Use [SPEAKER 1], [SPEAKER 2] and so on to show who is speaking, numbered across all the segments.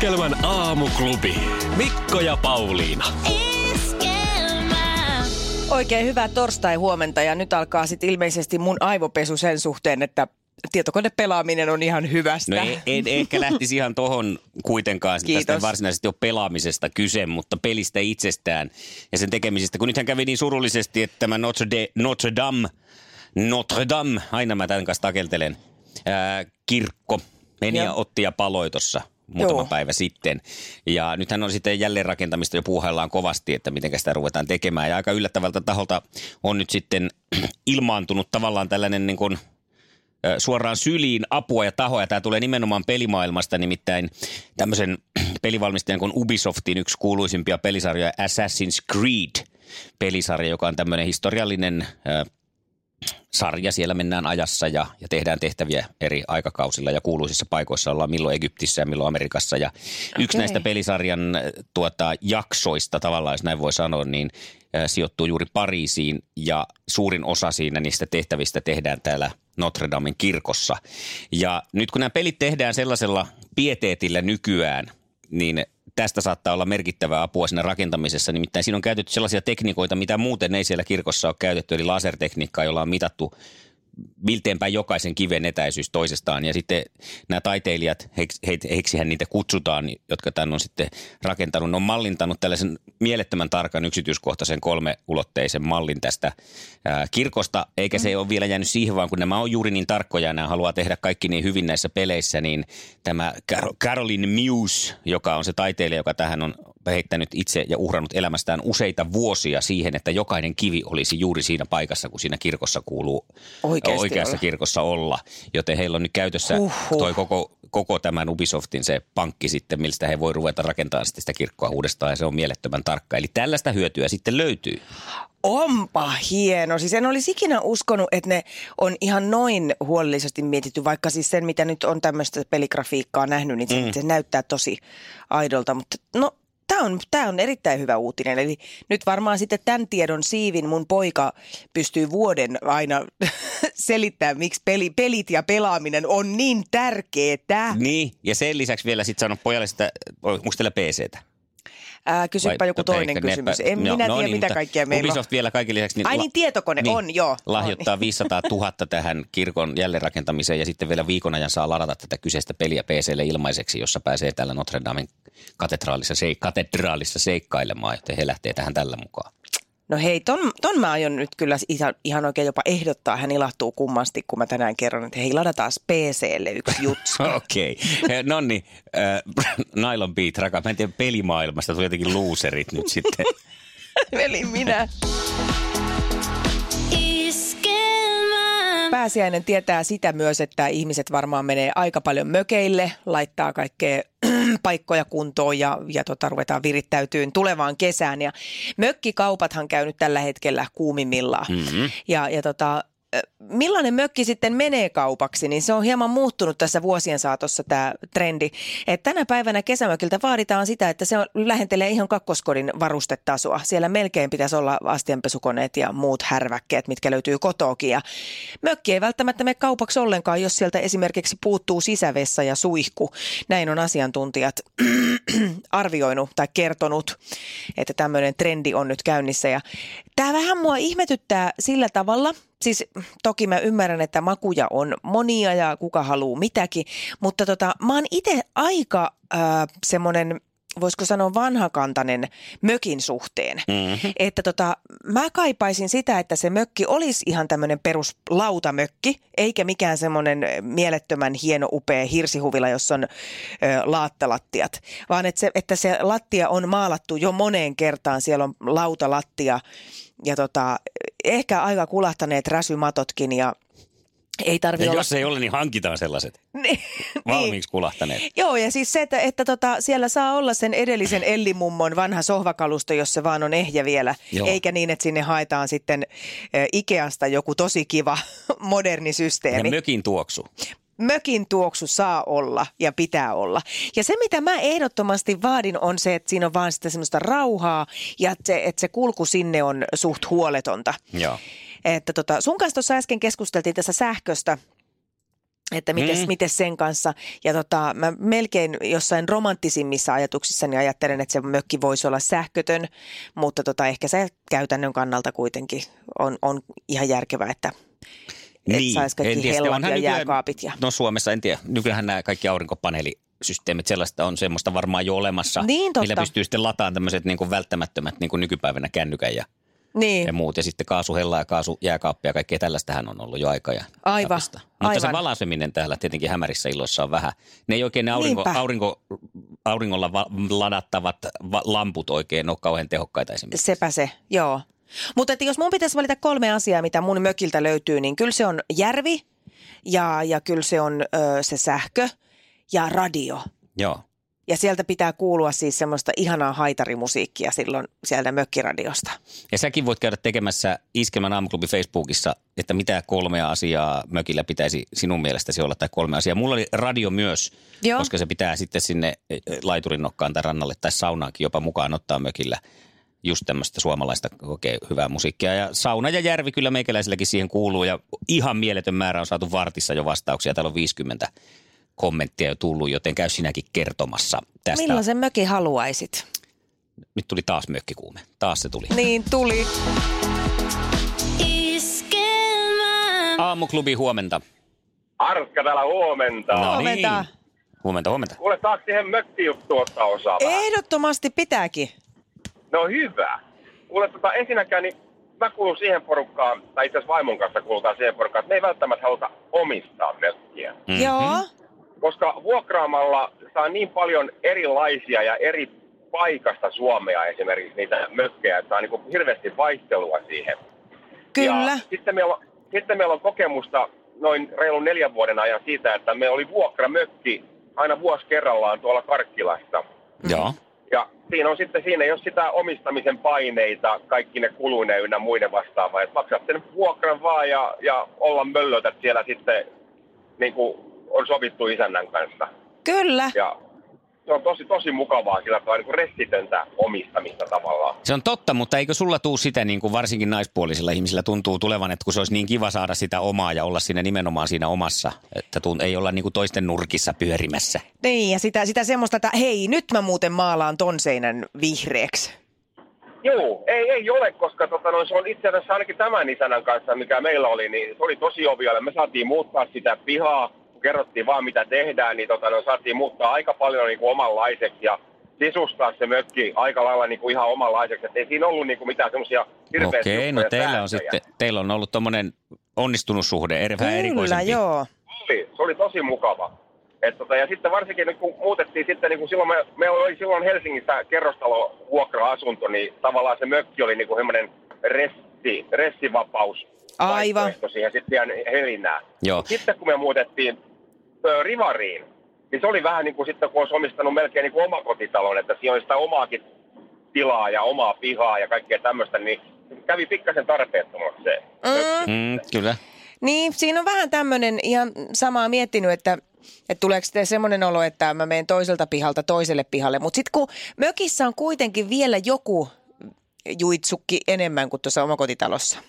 [SPEAKER 1] Iskelmän aamuklubi. Mikko ja Pauliina.
[SPEAKER 2] Oikein hyvää torstai-huomenta ja nyt alkaa sitten ilmeisesti mun aivopesu sen suhteen, että tietokonepelaaminen on ihan hyvästä.
[SPEAKER 3] No ei, en ehkä lähtisi ihan tohon kuitenkaan.
[SPEAKER 2] Kiitos.
[SPEAKER 3] Tästä varsinaisesti ole pelaamisesta kyse, mutta pelistä itsestään ja sen tekemisestä. Kun nythän kävi niin surullisesti, että tämä Notre, de, Notre Dame, Notre Dame, aina mä tämän kanssa takeltelen, ää, kirkko meni ja otti ja paloi tuossa muutama
[SPEAKER 2] Joo.
[SPEAKER 3] päivä sitten. Ja nythän on sitten jälleenrakentamista jo puuhaillaan kovasti, että miten sitä ruvetaan tekemään. Ja aika yllättävältä taholta on nyt sitten ilmaantunut tavallaan tällainen niin kuin suoraan syliin apua ja tahoja. Tämä tulee nimenomaan pelimaailmasta, nimittäin tämmöisen pelivalmistajan kuin Ubisoftin yksi kuuluisimpia pelisarjoja Assassin's Creed pelisarja, joka on tämmöinen historiallinen sarja. Siellä mennään ajassa ja, ja tehdään tehtäviä eri aikakausilla ja kuuluisissa paikoissa ollaan milloin Egyptissä ja milloin Amerikassa. Ja yksi
[SPEAKER 2] Okei.
[SPEAKER 3] näistä pelisarjan tuota, jaksoista tavallaan, jos näin voi sanoa, niin äh, sijoittuu juuri Pariisiin ja suurin osa siinä niistä tehtävistä tehdään täällä Notre Damen kirkossa. Ja nyt kun nämä pelit tehdään sellaisella pieteetillä nykyään, niin tästä saattaa olla merkittävää apua siinä rakentamisessa. Nimittäin siinä on käytetty sellaisia tekniikoita, mitä muuten ei siellä kirkossa ole käytetty, eli lasertekniikkaa, jolla on mitattu milteenpäin jokaisen kiven etäisyys toisestaan. Ja sitten nämä taiteilijat, heiksi, he, heiksihän niitä kutsutaan, jotka tämän on sitten rakentanut, on mallintanut tällaisen mielettömän tarkan yksityiskohtaisen kolmeulotteisen mallin tästä ää, kirkosta. Eikä se ole vielä jäänyt siihen, vaan kun nämä on juuri niin tarkkoja ja nämä haluaa tehdä kaikki niin hyvin näissä peleissä, niin tämä Car- Caroline Muse, joka on se taiteilija, joka tähän on heittänyt itse ja uhrannut elämästään useita vuosia siihen, että jokainen kivi olisi juuri siinä paikassa, kun siinä kirkossa kuuluu
[SPEAKER 2] Oikeasti
[SPEAKER 3] oikeassa
[SPEAKER 2] olla.
[SPEAKER 3] kirkossa olla. Joten heillä on nyt käytössä
[SPEAKER 2] Huhhuh.
[SPEAKER 3] toi koko, koko tämän Ubisoftin se pankki sitten, mistä he voi ruveta rakentamaan sitten sitä kirkkoa uudestaan ja se on mielettömän tarkka. Eli tällaista hyötyä sitten löytyy.
[SPEAKER 2] Onpa hieno. Siis en olisi ikinä uskonut, että ne on ihan noin huolellisesti mietitty, vaikka siis sen, mitä nyt on tämmöistä peligrafiikkaa nähnyt, niin se,
[SPEAKER 3] Mm.
[SPEAKER 2] se näyttää tosi aidolta. Mutta no, tämä on, tää on erittäin hyvä uutinen. Eli nyt varmaan sitten tämän tiedon siivin mun poika pystyy vuoden aina selittämään, miksi peli, pelit ja pelaaminen on niin tärkeetä.
[SPEAKER 3] Niin, ja sen lisäksi vielä sitten sanon pojalle sitä, onko teillä PCtä?
[SPEAKER 2] Ää, kysypä
[SPEAKER 3] Vai-
[SPEAKER 2] joku
[SPEAKER 3] tota,
[SPEAKER 2] toinen
[SPEAKER 3] ehkä
[SPEAKER 2] kysymys.
[SPEAKER 3] nepä-
[SPEAKER 2] En
[SPEAKER 3] no,
[SPEAKER 2] minä
[SPEAKER 3] no
[SPEAKER 2] tiedä,
[SPEAKER 3] niin,
[SPEAKER 2] mitä kaikkea meillä on.
[SPEAKER 3] Ubisoft vielä kaiken lisäksi.
[SPEAKER 2] Ai niin, tietokone on, joo.
[SPEAKER 3] Lahjoittaa
[SPEAKER 2] On.
[SPEAKER 3] 500 000 tähän kirkon jälleenrakentamiseen ja sitten vielä viikon ajan saa ladata tätä kyseistä peliä PClle ilmaiseksi, jossa pääsee täällä Notre Damen katedraalissa, seik- katedraalissa seikkailemaan, joten he lähtee tähän tällä mukaan.
[SPEAKER 2] No hei, ton, ton mä aion nyt kyllä ihan, ihan oikein jopa ehdottaa. Hän ilahtuu kummasti, kun mä tänään kerron, että hei, ladataan PClle yksi juttu.
[SPEAKER 3] Okei. Okay. No niin, äh, Nylon Beat, rakas. Mä en tiedä pelimaailmasta, tuli jotenkin loserit nyt sitten.
[SPEAKER 2] Eli minä. Pääsiäinen tietää sitä myös, että ihmiset varmaan menee aika paljon mökeille, laittaa kaikkea paikkoja kuntoon ja, ja tota, ruvetaan virittäytyyn tulevaan kesään. Ja mökkikaupathan käy nyt tällä hetkellä kuumimmillaan.
[SPEAKER 3] Mm-hmm.
[SPEAKER 2] Ja, ja tota, millainen mökki sitten menee kaupaksi, niin se on hieman muuttunut tässä vuosien saatossa tämä trendi. Et tänä päivänä kesämökiltä vaaditaan sitä, että se on, lähentelee ihan kakkoskodin varustetasoa. Siellä melkein pitäisi olla astianpesukoneet ja muut härväkkeet, mitkä löytyy kotoakin. Ja mökki ei välttämättä mene kaupaksi ollenkaan, jos sieltä esimerkiksi puuttuu sisävessa ja suihku. Näin on asiantuntijat arvioinut tai kertonut, että tämmöinen trendi on nyt käynnissä. Ja tämä vähän mua ihmetyttää sillä tavalla, siis toki mä ymmärrän, että makuja on monia ja kuka haluaa mitäkin, mutta tota, mä oon itse aika äh, semmoinen voisiko sanoa vanhakantainen mökin suhteen.
[SPEAKER 3] Mm-hmm.
[SPEAKER 2] Että tota, mä kaipaisin sitä, että se mökki olisi ihan tämmöinen perus lautamökki, eikä mikään semmoinen mielettömän hieno upea hirsihuvila, jossa on ö, laattalattiat, vaan että se, että se lattia on maalattu jo moneen kertaan, siellä on lautalattia ja tota, ehkä aika kulahtaneet räsymatotkin ja Ei tarvi
[SPEAKER 3] Ja
[SPEAKER 2] olla...
[SPEAKER 3] jos ei ole, niin hankitaan sellaiset
[SPEAKER 2] Niin,
[SPEAKER 3] valmiiksi kulahtaneet.
[SPEAKER 2] Joo, ja siis se, että, että tota, siellä saa olla sen edellisen Ellimummon vanha sohvakalusto, jos se vaan on ehjä vielä.
[SPEAKER 3] Joo.
[SPEAKER 2] Eikä niin, että sinne haetaan sitten äh, Ikeasta joku tosi kiva moderni
[SPEAKER 3] Ja
[SPEAKER 2] systeemi.
[SPEAKER 3] mökin tuoksu.
[SPEAKER 2] mökin tuoksu saa olla ja pitää olla. Ja se, mitä mä ehdottomasti vaadin, on se, että siinä on vaan sitä semmoista rauhaa ja että se, että se kulku sinne on suht huoletonta.
[SPEAKER 3] Joo.
[SPEAKER 2] Että tota, sun kanssa tuossa äsken keskusteltiin tässä sähköstä, että miten
[SPEAKER 3] Mm.
[SPEAKER 2] mm. sen kanssa. Ja tota, mä melkein jossain romanttisimmissa ajatuksissani ajattelen, että se mökki voisi olla sähkötön, mutta tota, ehkä se käytännön kannalta kuitenkin on, on ihan järkevää, että niin. saisi
[SPEAKER 3] en
[SPEAKER 2] kaikki
[SPEAKER 3] tiedä,
[SPEAKER 2] hellat ja jääkaapit. Ja...
[SPEAKER 3] No Suomessa en tiedä. Nykyään nämä kaikki aurinkopaneelisysteemit, sellaista on semmoista varmaan jo olemassa.
[SPEAKER 2] Niin, totta.
[SPEAKER 3] Millä pystyy sitten lataamaan tämmöiset niin kuin välttämättömät niin kuin nykypäivänä kännykän ja,
[SPEAKER 2] Niin.
[SPEAKER 3] ja muut. Ja sitten kaasuhella ja kaasujääkaappi ja kaikkea tällaistähän on ollut jo aika ja
[SPEAKER 2] Aivan.
[SPEAKER 3] Mutta se
[SPEAKER 2] aivan.
[SPEAKER 3] valaiseminen täällä tietenkin hämärissä illoissa on vähän. Ne ei oikein ne aurinko,
[SPEAKER 2] Niinpä.
[SPEAKER 3] aurinko, auringolla va, ladattavat va, lamput oikein ole kauhean tehokkaita esimerkiksi.
[SPEAKER 2] Sepä se, joo. Mutta että jos mun pitäisi valita kolme asiaa, mitä mun mökiltä löytyy, niin kyllä se on järvi ja, ja kyllä se on ö, se sähkö ja radio.
[SPEAKER 3] Joo.
[SPEAKER 2] Ja sieltä pitää kuulua siis semmoista ihanaa haitarimusiikkia silloin sieltä mökkiradiosta.
[SPEAKER 3] Ja säkin voit käydä tekemässä Iskelmän aamuklubi Facebookissa, että mitä kolmea asiaa mökillä pitäisi sinun mielestäsi olla tai kolme asiaa. Mulla oli radio myös,
[SPEAKER 2] Joo.
[SPEAKER 3] koska se pitää sitten sinne eh, laiturin nokkaan tai rannalle tai saunaankin jopa mukaan ottaa mökillä just tämmöistä suomalaista oikein hyvää musiikkia. Ja sauna ja järvi kyllä meikäläisilläkin siihen kuuluu ja ihan mieletön määrä on saatu vartissa jo vastauksia. Täällä on 50 kommenttia jo tullut, joten käy sinäkin kertomassa tästä.
[SPEAKER 2] Millaisen mökin haluaisit?
[SPEAKER 3] Nyt tuli taas mökkikuume. Taas se tuli.
[SPEAKER 2] Niin tuli.
[SPEAKER 3] Aamuklubi huomenta.
[SPEAKER 4] Arska täällä huomenta.
[SPEAKER 3] No
[SPEAKER 2] Huomenta.
[SPEAKER 3] niin. Huomenta, huomenta.
[SPEAKER 4] Kuule, saako siihen mökkijuttuun ottaa osaa vähän?
[SPEAKER 2] Ehdottomasti pitääkin.
[SPEAKER 4] No hyvä. Kuule, tota, ensinnäkään niin mä kuulun siihen porukkaan, tai itse asiassa vaimon kanssa kuulutaan siihen porukkaan, että me ei välttämättä haluta omistaa mökkiä.
[SPEAKER 3] Mhm.
[SPEAKER 2] Joo.
[SPEAKER 4] Koska vuokraamalla saa niin paljon erilaisia ja eri paikasta Suomea esimerkiksi niitä mökkejä, että saa niin kuin hirveästi vaihtelua siihen.
[SPEAKER 2] Kyllä.
[SPEAKER 4] Ja sitten meillä, on, sitten meillä on kokemusta noin reilun neljän vuoden ajan siitä, että me oli vuokramökki aina vuosi kerrallaan tuolla Karkkilassa.
[SPEAKER 3] Joo.
[SPEAKER 4] Ja siinä on sitten, siinä ei ole sitä omistamisen paineita, kaikki ne kuluineen ynnä muiden vastaavaa. Että maksat sen vuokran vaan ja, ja olla möllötät siellä sitten niin kuin on sovittu isännän kanssa.
[SPEAKER 2] Kyllä.
[SPEAKER 4] Ja se on tosi, tosi mukavaa sillä tavalla niin kuin ressitöntä omistamista tavallaan.
[SPEAKER 3] Se on totta, mutta eikö sulla tuu sitä, niin kuin varsinkin naispuolisilla ihmisillä tuntuu tulevan, että kun se olisi niin kiva saada sitä omaa ja olla siinä nimenomaan siinä omassa, että tunt, ei olla niin kuin toisten nurkissa pyörimässä.
[SPEAKER 2] Niin, ja sitä, sitä semmoista, että hei, nyt mä muuten maalaan ton seinän vihreäksi.
[SPEAKER 4] Joo, ei, ei ole, koska tota, no, se on itse asiassa ainakin tämän isännän kanssa, mikä meillä oli, niin se oli tosi ovialle. Me saatiin muuttaa sitä pihaa, kun kerrottiin vaan mitä tehdään, niin tota, no, saatiin muuttaa aika paljon niin kuin omanlaiseksi ja sisustaa se mökki aika lailla niin kuin ihan omanlaiseksi. Et ei siinä ollut niin kuin mitään semmoisia hirveästi
[SPEAKER 3] Okei, no teillä on sitten, teillä on ollut tommonen onnistunut suhde, eri, vähän
[SPEAKER 2] Kyllä,
[SPEAKER 3] erikoisempi.
[SPEAKER 2] joo.
[SPEAKER 4] oli, se oli tosi mukava. Et tota, ja sitten varsinkin nyt kun muutettiin sitten, niin kun silloin me, me oli silloin Helsingissä kerrostalo vuokra-asunto, niin tavallaan se mökki oli niin kuin semmoinen ressi, ressivapaus.
[SPEAKER 2] Aivan.
[SPEAKER 4] siihen sitten ihan helinää.
[SPEAKER 3] Joo.
[SPEAKER 4] Sitten kun me muutettiin ö, Rivariin, niin se oli vähän niin kuin sitten kun olisi omistanut melkein niin kuin omakotitalon, että siinä oli sitä omaakin tilaa ja omaa pihaa ja kaikkea tämmöistä, niin kävi pikkasen tarpeettomaksi se.
[SPEAKER 2] Mm.
[SPEAKER 3] Mm, kyllä.
[SPEAKER 2] Niin, siinä on vähän tämmöinen ihan samaa miettinyt, että, että tuleeko sitten semmoinen olo, että mä menen toiselta pihalta toiselle pihalle. Mutta sitten kun mökissä on kuitenkin vielä joku juitsukki enemmän kuin tuossa omakotitalossa.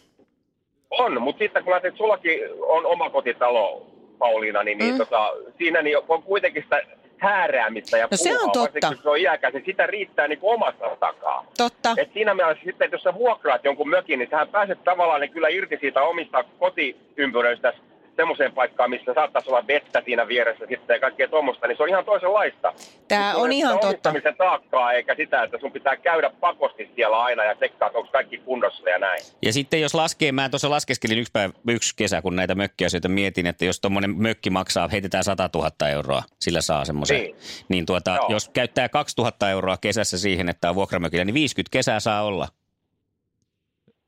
[SPEAKER 4] On, mutta sitten kun että sullakin on oma kotitalo, Pauliina, niin, niin
[SPEAKER 2] Mm.
[SPEAKER 4] tota, siinä niin on kuitenkin sitä hääräämistä ja
[SPEAKER 2] No se on
[SPEAKER 4] puuhaa,
[SPEAKER 2] totta.
[SPEAKER 4] kun se on iäkäs, niin sitä riittää niin omasta takaa.
[SPEAKER 2] Totta.
[SPEAKER 4] Et siinä mielessä sitten, että jos sä vuokraat jonkun mökin, niin sähän pääset tavallaan niin kyllä irti siitä omista kotiympyröistä semmoiseen paikkaan, missä saattaisi olla vettä siinä vieressä sitten ja kaikkea tuommoista, niin se on ihan toisenlaista.
[SPEAKER 2] Tää
[SPEAKER 4] Sulla
[SPEAKER 2] on
[SPEAKER 4] ei
[SPEAKER 2] ihan totta.
[SPEAKER 4] taakkaa, eikä sitä, että sun pitää käydä pakosti siellä aina ja tsekkaa, että onko kaikki kunnossa ja näin.
[SPEAKER 3] Ja sitten jos laskee, mä tuossa laskeskelin yksi, päivä, yksi kesä, kun näitä mökkiasioita mietin, että jos tuommoinen mökki maksaa, heitetään 100 000 euroa, sillä saa semmoisen.
[SPEAKER 4] Niin.
[SPEAKER 3] Niin tuota,
[SPEAKER 4] Joo.
[SPEAKER 3] jos käyttää 2000 euroa kesässä siihen, että on vuokramökillä, niin 50 kesää saa olla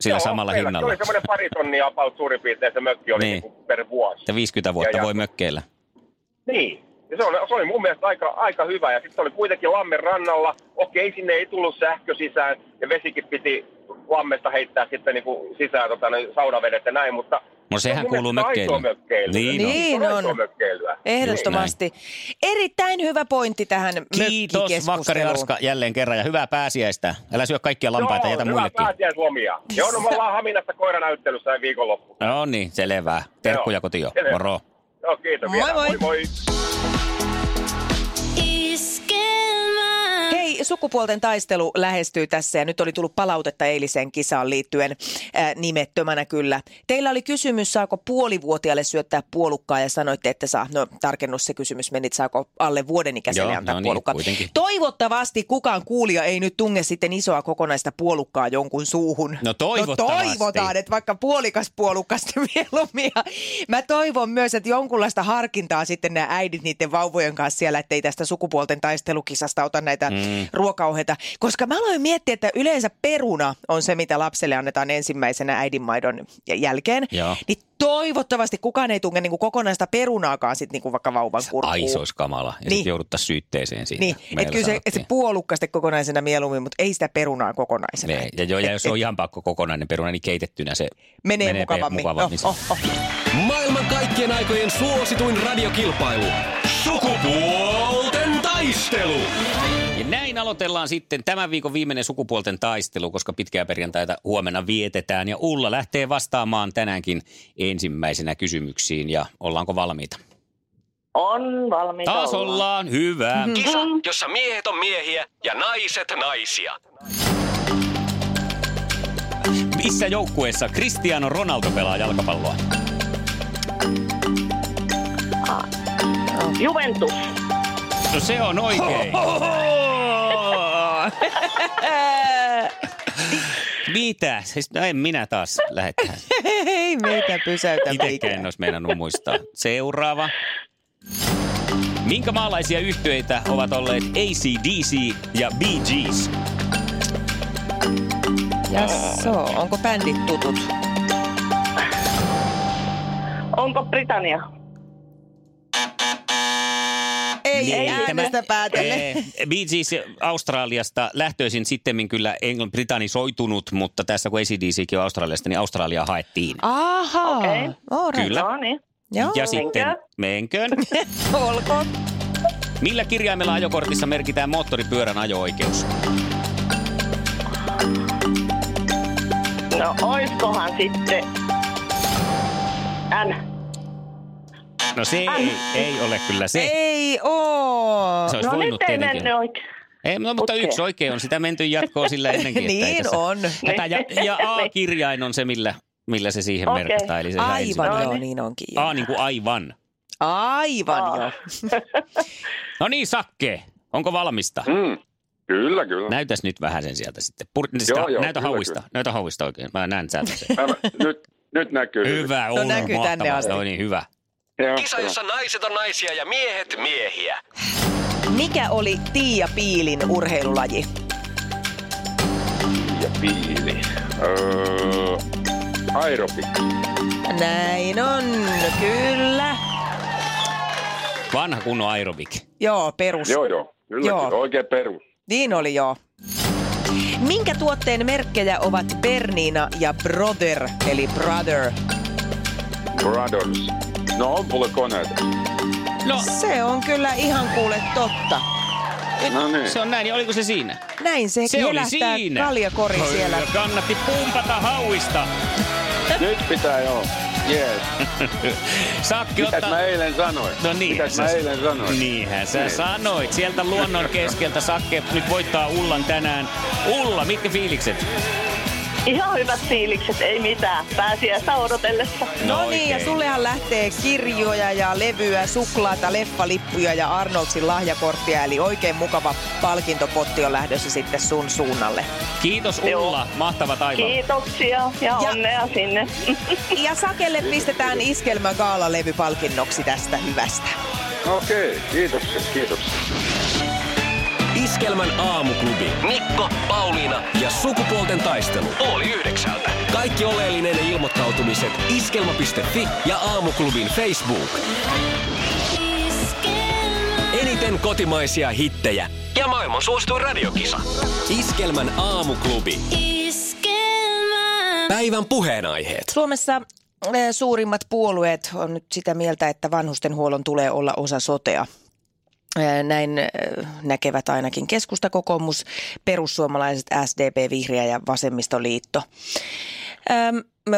[SPEAKER 3] sillä
[SPEAKER 4] Joo,
[SPEAKER 3] samalla
[SPEAKER 4] meillä
[SPEAKER 3] hinnalla.
[SPEAKER 4] oli semmoinen pari tonnia about suurin piirtein se mökki oli
[SPEAKER 3] Niin.
[SPEAKER 4] niin. Per vuosi.
[SPEAKER 3] Että 50 vuotta
[SPEAKER 4] Ja- ja-
[SPEAKER 3] voi mökkeillä.
[SPEAKER 4] Niin. Ja se oli, se oli mun mielestä aika, aika hyvä. Ja sitten oli kuitenkin lammen rannalla. Okei, sinne ei tullut sähkö sisään. Ja vesikin piti lammesta heittää sitten niin kuin sisään tota, niin saunavedet ja näin. Mutta
[SPEAKER 3] No sehän
[SPEAKER 4] se on mun
[SPEAKER 3] kuuluu mökkeilyyn. Niin on.
[SPEAKER 2] Niin
[SPEAKER 4] on.
[SPEAKER 2] on. Ehdottomasti. Erittäin hyvä pointti tähän
[SPEAKER 3] Kiitos Vakkari. Arska jälleen kerran ja hyvää pääsiäistä. Älä syö kaikkia lampaita, jätä
[SPEAKER 4] hyvää
[SPEAKER 3] muillekin.
[SPEAKER 4] pääsiäislomia. Joo, no me ollaan Haminassa koiranäyttelyssä viikonloppu.
[SPEAKER 3] No niin, selvää. Terkkuja kotiin.
[SPEAKER 4] Selvä.
[SPEAKER 3] Moro.
[SPEAKER 4] Joo, kiitos
[SPEAKER 2] Moi moi.
[SPEAKER 4] moi, moi.
[SPEAKER 2] Sukupuolten taistelu lähestyy tässä ja nyt oli tullut palautetta eiliseen kisaan liittyen ää, nimettömänä kyllä. Teillä oli kysymys, saako puolivuotiaalle syöttää puolukkaa ja sanoitte, että saa. No tarkennus se kysymys meni, että saako alle vuoden ikäiselle
[SPEAKER 3] Joo,
[SPEAKER 2] antaa
[SPEAKER 3] no niin,
[SPEAKER 2] puolukkaa.
[SPEAKER 3] kuitenkin.
[SPEAKER 2] Toivottavasti kukaan kuulija ei nyt tunge sitten isoa kokonaista puolukkaa jonkun suuhun.
[SPEAKER 3] No toivottavasti.
[SPEAKER 2] No toivotaan, että vaikka puolikas puolukasta mieluummin. Mä toivon myös, että jonkunlaista harkintaa sitten nämä äidit niiden vauvojen kanssa siellä, ettei tästä sukupuolten taistelukisasta ota näitä mm. Ruokauheita. Koska mä aloin miettiä, että yleensä peruna on se, mitä lapselle annetaan ensimmäisenä äidinmaidon jälkeen.
[SPEAKER 3] Joo.
[SPEAKER 2] Niin toivottavasti kukaan ei tunge niin perunaakaan perunaakaan sitten niin vaikka vauvan kurkkuun.
[SPEAKER 3] Ai se olisi kamala. Ja
[SPEAKER 2] Niin.
[SPEAKER 3] sitten jouduttaisiin syytteeseen siitä.
[SPEAKER 2] Niin, että kyllä se, et se puolukka sitten kokonaisena mieluummin, mutta ei sitä perunaa kokonaisena.
[SPEAKER 3] Ne, ja, joo, ja jos se on ihan pakko kokonainen peruna, niin keitettynä se
[SPEAKER 2] Menee,
[SPEAKER 3] menee
[SPEAKER 2] mukavammin.
[SPEAKER 3] mukavammin.
[SPEAKER 2] Oh, oh, oh.
[SPEAKER 1] Maailman kaikkien aikojen suosituin radiokilpailu. Sukupuolten taistelu.
[SPEAKER 3] Näin aloitellaan sitten tämän viikon viimeinen sukupuolten taistelu, koska pitkää perjantaita huomenna vietetään. Ja Ulla lähtee vastaamaan tänäänkin ensimmäisenä kysymyksiin. Ja ollaanko valmiita?
[SPEAKER 5] On valmiita
[SPEAKER 3] Taas
[SPEAKER 5] ollaan.
[SPEAKER 3] ollaan. Hyvä.
[SPEAKER 1] Kisa, jossa miehet on miehiä ja naiset naisia.
[SPEAKER 3] Missä joukkueessa Cristiano Ronaldo pelaa jalkapalloa?
[SPEAKER 5] Juventus.
[SPEAKER 3] No se on oikein. Mitä? Siis, no en minä taas lähde tähän.
[SPEAKER 2] Ei meitä pysäytä
[SPEAKER 3] Itsekään en olisi meinannut muistaa. Seuraava. Minkä maalaisia yhtyeitä ovat olleet ACDC ja Bee Gees?
[SPEAKER 2] Jasso, onko bändit tutut?
[SPEAKER 5] Onko Britannia?
[SPEAKER 2] Ei, ei
[SPEAKER 3] Niin,
[SPEAKER 2] äänestä päätelle.
[SPEAKER 3] Eh, Bee Gees Australiasta lähtöisin sittemmin kyllä Englann britanisoitunut, mutta tässä kun ACDCkin on Australiasta, niin Australia haettiin.
[SPEAKER 2] Aha,
[SPEAKER 5] Okei.
[SPEAKER 2] alright.
[SPEAKER 3] Kyllä.
[SPEAKER 5] No niin.
[SPEAKER 2] Joo,
[SPEAKER 3] Ja sitten menköön.
[SPEAKER 2] olkoon.
[SPEAKER 3] Millä kirjaimella ajokortissa merkitään moottoripyörän ajo-oikeus?
[SPEAKER 5] No oiskohan sitten N.
[SPEAKER 3] No se ei, ei ole kyllä se.
[SPEAKER 2] Ei oo.
[SPEAKER 3] Se olisi
[SPEAKER 5] No
[SPEAKER 3] voinut
[SPEAKER 5] nyt ei
[SPEAKER 3] tietenkin.
[SPEAKER 5] mennyt oikein.
[SPEAKER 3] Ei, no, mutta
[SPEAKER 5] Putkeen.
[SPEAKER 3] yksi oikein on. Sitä menty jatkoon sillä ennenkin.
[SPEAKER 2] Niin
[SPEAKER 3] tässä-
[SPEAKER 2] on.
[SPEAKER 3] Tätä, ja, ja A-kirjain on se, millä, millä se siihen
[SPEAKER 5] Okei.
[SPEAKER 3] merkataan. Eli se
[SPEAKER 2] Aivan joo, niin onkin. joo.
[SPEAKER 3] A niin kuin aivan.
[SPEAKER 2] Aivan
[SPEAKER 5] Aa.
[SPEAKER 2] joo.
[SPEAKER 3] No niin, Sakke, onko valmista?
[SPEAKER 4] Mm. Kyllä, kyllä.
[SPEAKER 3] Näytäs nyt vähän sen sieltä sitten. Pur, sitä,
[SPEAKER 4] Joo, joo,
[SPEAKER 3] näytä
[SPEAKER 4] kyllä,
[SPEAKER 3] hauista.
[SPEAKER 4] kyllä.
[SPEAKER 3] Näytä hauista oikein. Mä näen sieltä sen.
[SPEAKER 4] Mä, nyt, nyt näkyy.
[SPEAKER 3] Hyvä,
[SPEAKER 2] No
[SPEAKER 3] on
[SPEAKER 2] näkyy tänne
[SPEAKER 3] mahtavaa.
[SPEAKER 2] asti.
[SPEAKER 3] No niin, hyvä.
[SPEAKER 4] Joo,
[SPEAKER 1] Kisa, jossa naiset on naisia ja miehet miehiä.
[SPEAKER 2] Mikä oli Tiia Piilin urheilulaji?
[SPEAKER 4] Ja piili. Öö, aerobik.
[SPEAKER 2] Näin on, kyllä.
[SPEAKER 3] Vanha kunnon aerobik.
[SPEAKER 2] Joo, perus.
[SPEAKER 4] Joo, joo. Kyllä,
[SPEAKER 2] Joo.
[SPEAKER 4] kyllä. Oikein perus.
[SPEAKER 2] Niin oli joo. Minkä tuotteen merkkejä ovat Bernina ja Brother, eli Brother?
[SPEAKER 4] Brothers. No, ompulekoneet.
[SPEAKER 3] No,
[SPEAKER 2] Se on kyllä ihan kuule totta.
[SPEAKER 4] No niin.
[SPEAKER 3] se on näin. Ja oliko se siinä?
[SPEAKER 2] Näin se,
[SPEAKER 3] Se oli siinä.
[SPEAKER 2] kaljakori
[SPEAKER 3] Oi,
[SPEAKER 2] siellä.
[SPEAKER 3] Kannatti pumpata hauista.
[SPEAKER 4] Nyt pitää joo. Yes.
[SPEAKER 3] Sakki
[SPEAKER 4] Mitäs
[SPEAKER 3] ottaa...
[SPEAKER 4] mä eilen sanoin?
[SPEAKER 3] No niin.
[SPEAKER 4] Mitäs mä eilen sanoin?
[SPEAKER 3] Niinhän sä
[SPEAKER 4] Niin.
[SPEAKER 3] sanoit. Sieltä luonnon keskeltä Sakke nyt voittaa Ullan tänään. Ulla, mitkä fiilikset?
[SPEAKER 5] Ihan hyvät fiilikset, ei mitään. Pääsiäistä odotellessa.
[SPEAKER 2] No niin, ja sullehan lähtee kirjoja ja levyä, suklaata, leffalippuja ja Arnoldsin lahjakorttia. Eli oikein mukava palkintopotti on lähdössä sitten sun suunnalle.
[SPEAKER 3] Kiitos
[SPEAKER 5] Joo.
[SPEAKER 3] Ulla, mahtava taival.
[SPEAKER 5] Kiitoksia ja
[SPEAKER 2] Ja-
[SPEAKER 5] onnea sinne.
[SPEAKER 2] Ja Sakelle pistetään Iskelmän gaalalevy palkinnoksi tästä hyvästä.
[SPEAKER 4] Okei, kiitoksia, kiitoksia.
[SPEAKER 1] Iskelmän aamuklubi. Mikko, Pauliina ja sukupuolten taistelu. Oli yhdeksältä. Kaikki oleellinen ilmoittautumiset iskelma.fi ja aamuklubin Facebook. Eniten kotimaisia hittejä ja maailman suosituin radiokisa. Iskelmän aamuklubi. Päivän puheenaiheet.
[SPEAKER 2] Suomessa eh, suurimmat puolueet on nyt sitä mieltä, että vanhustenhuollon tulee olla osa sotea. Näin näkevät ainakin keskusta, kokoomus, perussuomalaiset, SDP, Vihreä ja Vasemmistoliitto.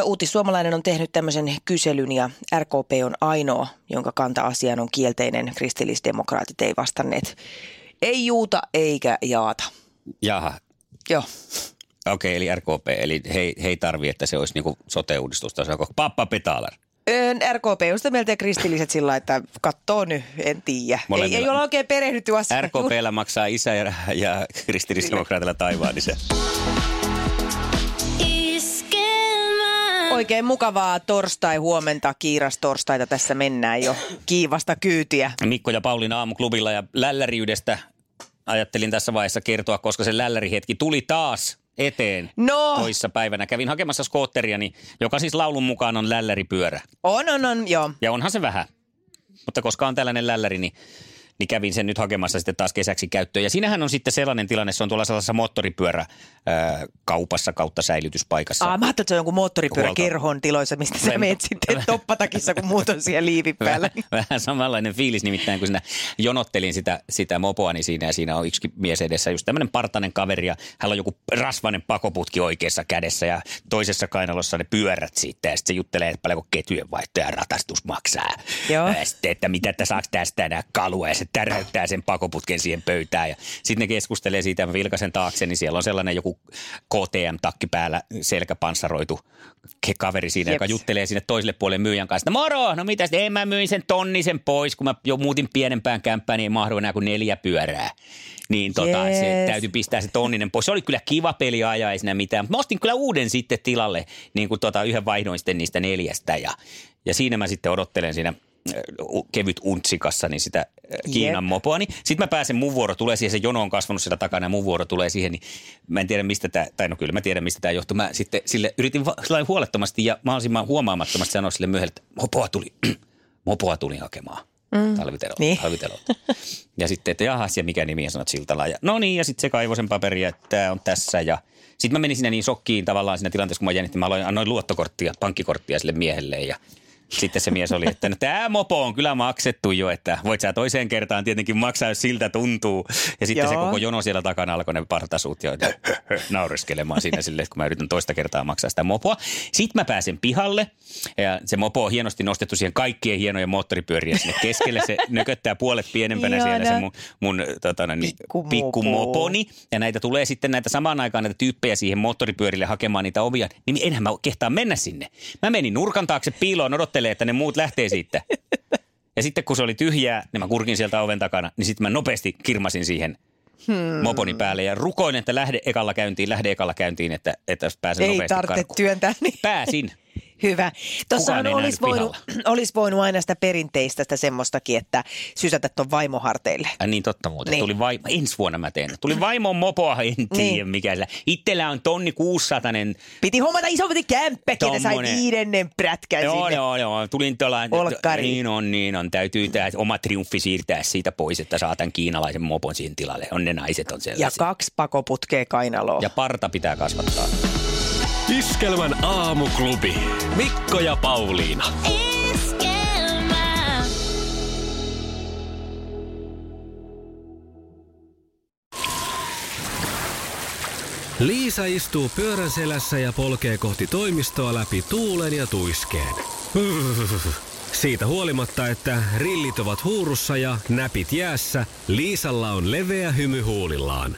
[SPEAKER 2] Uutissuomalainen on tehnyt tämmöisen kyselyn ja RKP on ainoa, jonka kanta asiaan on kielteinen. Kristillisdemokraatit ei vastanneet. Ei juuta eikä jaata.
[SPEAKER 3] Jaha,
[SPEAKER 2] Joo.
[SPEAKER 3] okei, eli RKP, eli he, he ei tarvi, että se olisi niinku sote-uudistusta, se on pappa petalar.
[SPEAKER 2] RKP on sitä mieltä ja kristilliset sillä että kattoo nyt, en tiedä. Ei, ei ole oikein perehdytty asiaan.
[SPEAKER 3] RKPllä maksaa isä ja, ja kristillisdemokraatilla taivaan, niin se
[SPEAKER 2] Oikein mukavaa torstai-huomenta, kiiras torstaita tässä mennään jo kiivasta kyytiä.
[SPEAKER 3] Mikko ja Paulin aamuklubilla ja lälläriydestä ajattelin tässä vaiheessa kertoa, koska se lällärihetki tuli taas eteen
[SPEAKER 2] No.
[SPEAKER 3] toissa päivänä. Kävin hakemassa skootteriani, joka siis laulun mukaan on lälläripyörä.
[SPEAKER 2] On, on, on, joo.
[SPEAKER 3] Ja onhan se vähän. Mutta koska on tällainen lälläri, niin, niin kävin sen nyt hakemassa sitten taas kesäksi käyttöön. Ja siinähän on sitten sellainen tilanne, se on tuolla sellaisessa moottoripyörä ää, kaupassa kautta säilytyspaikassa.
[SPEAKER 2] Aa, mä ajattelin, että se on joku moottoripyörä
[SPEAKER 3] Huolto.
[SPEAKER 2] kerhon tiloissa, mistä sä meet sitten toppatakissa, kun muut on siellä liivin päällä.
[SPEAKER 3] Vähän, vähän samanlainen fiilis nimittäin, kun siinä jonottelin sitä, sitä mopoani siinä ja siinä on yksi mies edessä, just tämmöinen partainen kaveri ja hänellä on joku rasvainen pakoputki oikeassa kädessä ja toisessa kainalossa ne pyörät siitä ja sitten se juttelee, että paljonko ketjujen vaihto ja ratastus maksaa.
[SPEAKER 2] Joo.
[SPEAKER 3] Ja sitten, että mitä että saako tästä enää kalua ja se täräyttää sen pakoputken siihen pöytään ja sitten ne keskustelee siitä mä vilkasen taakse, niin siellä on sellainen joku KTM-takki päällä selkäpanssaroitu kaveri siinä, joka
[SPEAKER 2] Jeps.
[SPEAKER 3] juttelee sinne toiselle puolelle myyjän kanssa. No moro, no mitäs, en mä myin sen tonnisen pois, kun mä jo muutin pienempään kämppään, niin ei mahdu enää kuin neljä pyörää. Niin tota, se
[SPEAKER 2] Jees.
[SPEAKER 3] täytyy pistää se tonninen pois. Se oli kyllä kiva peli ajaa, ei siinä mitään. Mä ostin kyllä uuden sitten tilalle, niin kuin tota, yhden vaihdoin sitten niistä neljästä. Ja, ja siinä mä sitten odottelen siinä kevyt untsikassa niin sitä Kiinan
[SPEAKER 2] Jep.
[SPEAKER 3] mopoani. Sitten mä pääsen, mun vuoro tulee siihen, se jono on kasvanut siellä takana ja mun vuoro tulee siihen, niin mä en tiedä mistä tämä, tai no kyllä mä tiedän mistä tämä johtuu. Mä sitten sille yritin va- huolettomasti ja mahdollisimman huomaamattomasti sanoa sille myöhemmin, että mopoa tuli, mopoa tuli hakemaan. Mm. Talvitelolta,
[SPEAKER 2] Niin.
[SPEAKER 3] talvitelolta. Ja sitten, että jahas, ja mikä nimi ja sanot Siltala. Ja, no niin, ja sitten se kaivoi sen paperia, että tämä on tässä. Ja sitten mä menin siinä niin sokkiin tavallaan siinä tilanteessa, kun mä jännitin. Mä aloin, annoin luottokorttia, pankkikorttia sille miehelle ja sitten se mies oli, että no tämä mopo on kyllä maksettu jo, että voit sä toiseen kertaan tietenkin maksaa, jos siltä tuntuu. Ja sitten se
[SPEAKER 2] Joo.
[SPEAKER 3] koko jono siellä takana alkoi ne partasut jo naureskelemaan siinä sille, kun mä yritän toista kertaa maksaa sitä mopoa. Sitten mä pääsen pihalle ja se mopo on hienosti nostettu siihen kaikkien hienojen moottoripyörien sinne keskelle. Se nököttää puolet pienempänä siellä se mun, mun tota, noin, niin,
[SPEAKER 2] Pikkumopo.
[SPEAKER 3] pikkumoponi. Ja näitä tulee sitten näitä samaan aikaan näitä tyyppejä siihen moottoripyörille hakemaan niitä ovia. Niin enhän mä kehtaa mennä sinne. Mä menin nurkan taakse piiloon odottelee, että ne muut lähtee siitä. Ja sitten kun se oli tyhjää, niin mä kurkin sieltä oven takana, niin sitten mä nopeasti kirmasin siihen hmm. moponi päälle ja rukoin, että lähde ekalla käyntiin, lähde ekalla käyntiin, että, että pääsen
[SPEAKER 2] Ei
[SPEAKER 3] nopeasti
[SPEAKER 2] tarvitse
[SPEAKER 3] karkuun.
[SPEAKER 2] työntää. Niin.
[SPEAKER 3] Pääsin.
[SPEAKER 2] Hyvä. Tuossahan olisi voinut, olisi voinut aina sitä perinteistä sitä semmoistakin, että sysätä tuon vaimoharteille.
[SPEAKER 3] Äh, niin totta muuten.
[SPEAKER 2] Niin.
[SPEAKER 3] Niin. Tuli vaimo, ensi vuonna mä teen. Tuli vaimon mopoa, en tiedä
[SPEAKER 2] Niin.
[SPEAKER 3] niin. mikä sillä. Itsellä on tonni 600
[SPEAKER 2] Piti hommata isompi kämppäkin, että sai viidennen prätkän
[SPEAKER 3] Joo,
[SPEAKER 2] sinne.
[SPEAKER 3] joo, joo. Tulin tuolla,
[SPEAKER 2] Olkkariin.
[SPEAKER 3] niin on, niin on. Täytyy tämä oma triumfi siirtää siitä pois, että saa tämän kiinalaisen mopon siihen tilalle. On ne naiset on
[SPEAKER 2] Ja
[SPEAKER 3] sellaisia.
[SPEAKER 2] kaksi pakoputkea kainaloa.
[SPEAKER 3] ja parta pitää kasvattaa.
[SPEAKER 1] Iskelmän aamuklubi. Mikko ja Pauliina. Liisa istuu pyörän selässä ja polkee kohti toimistoa läpi tuulen ja tuiskeen. Siitä huolimatta, että rillit ovat huurussa ja näpit jäässä, Liisalla on leveä hymy huulillaan.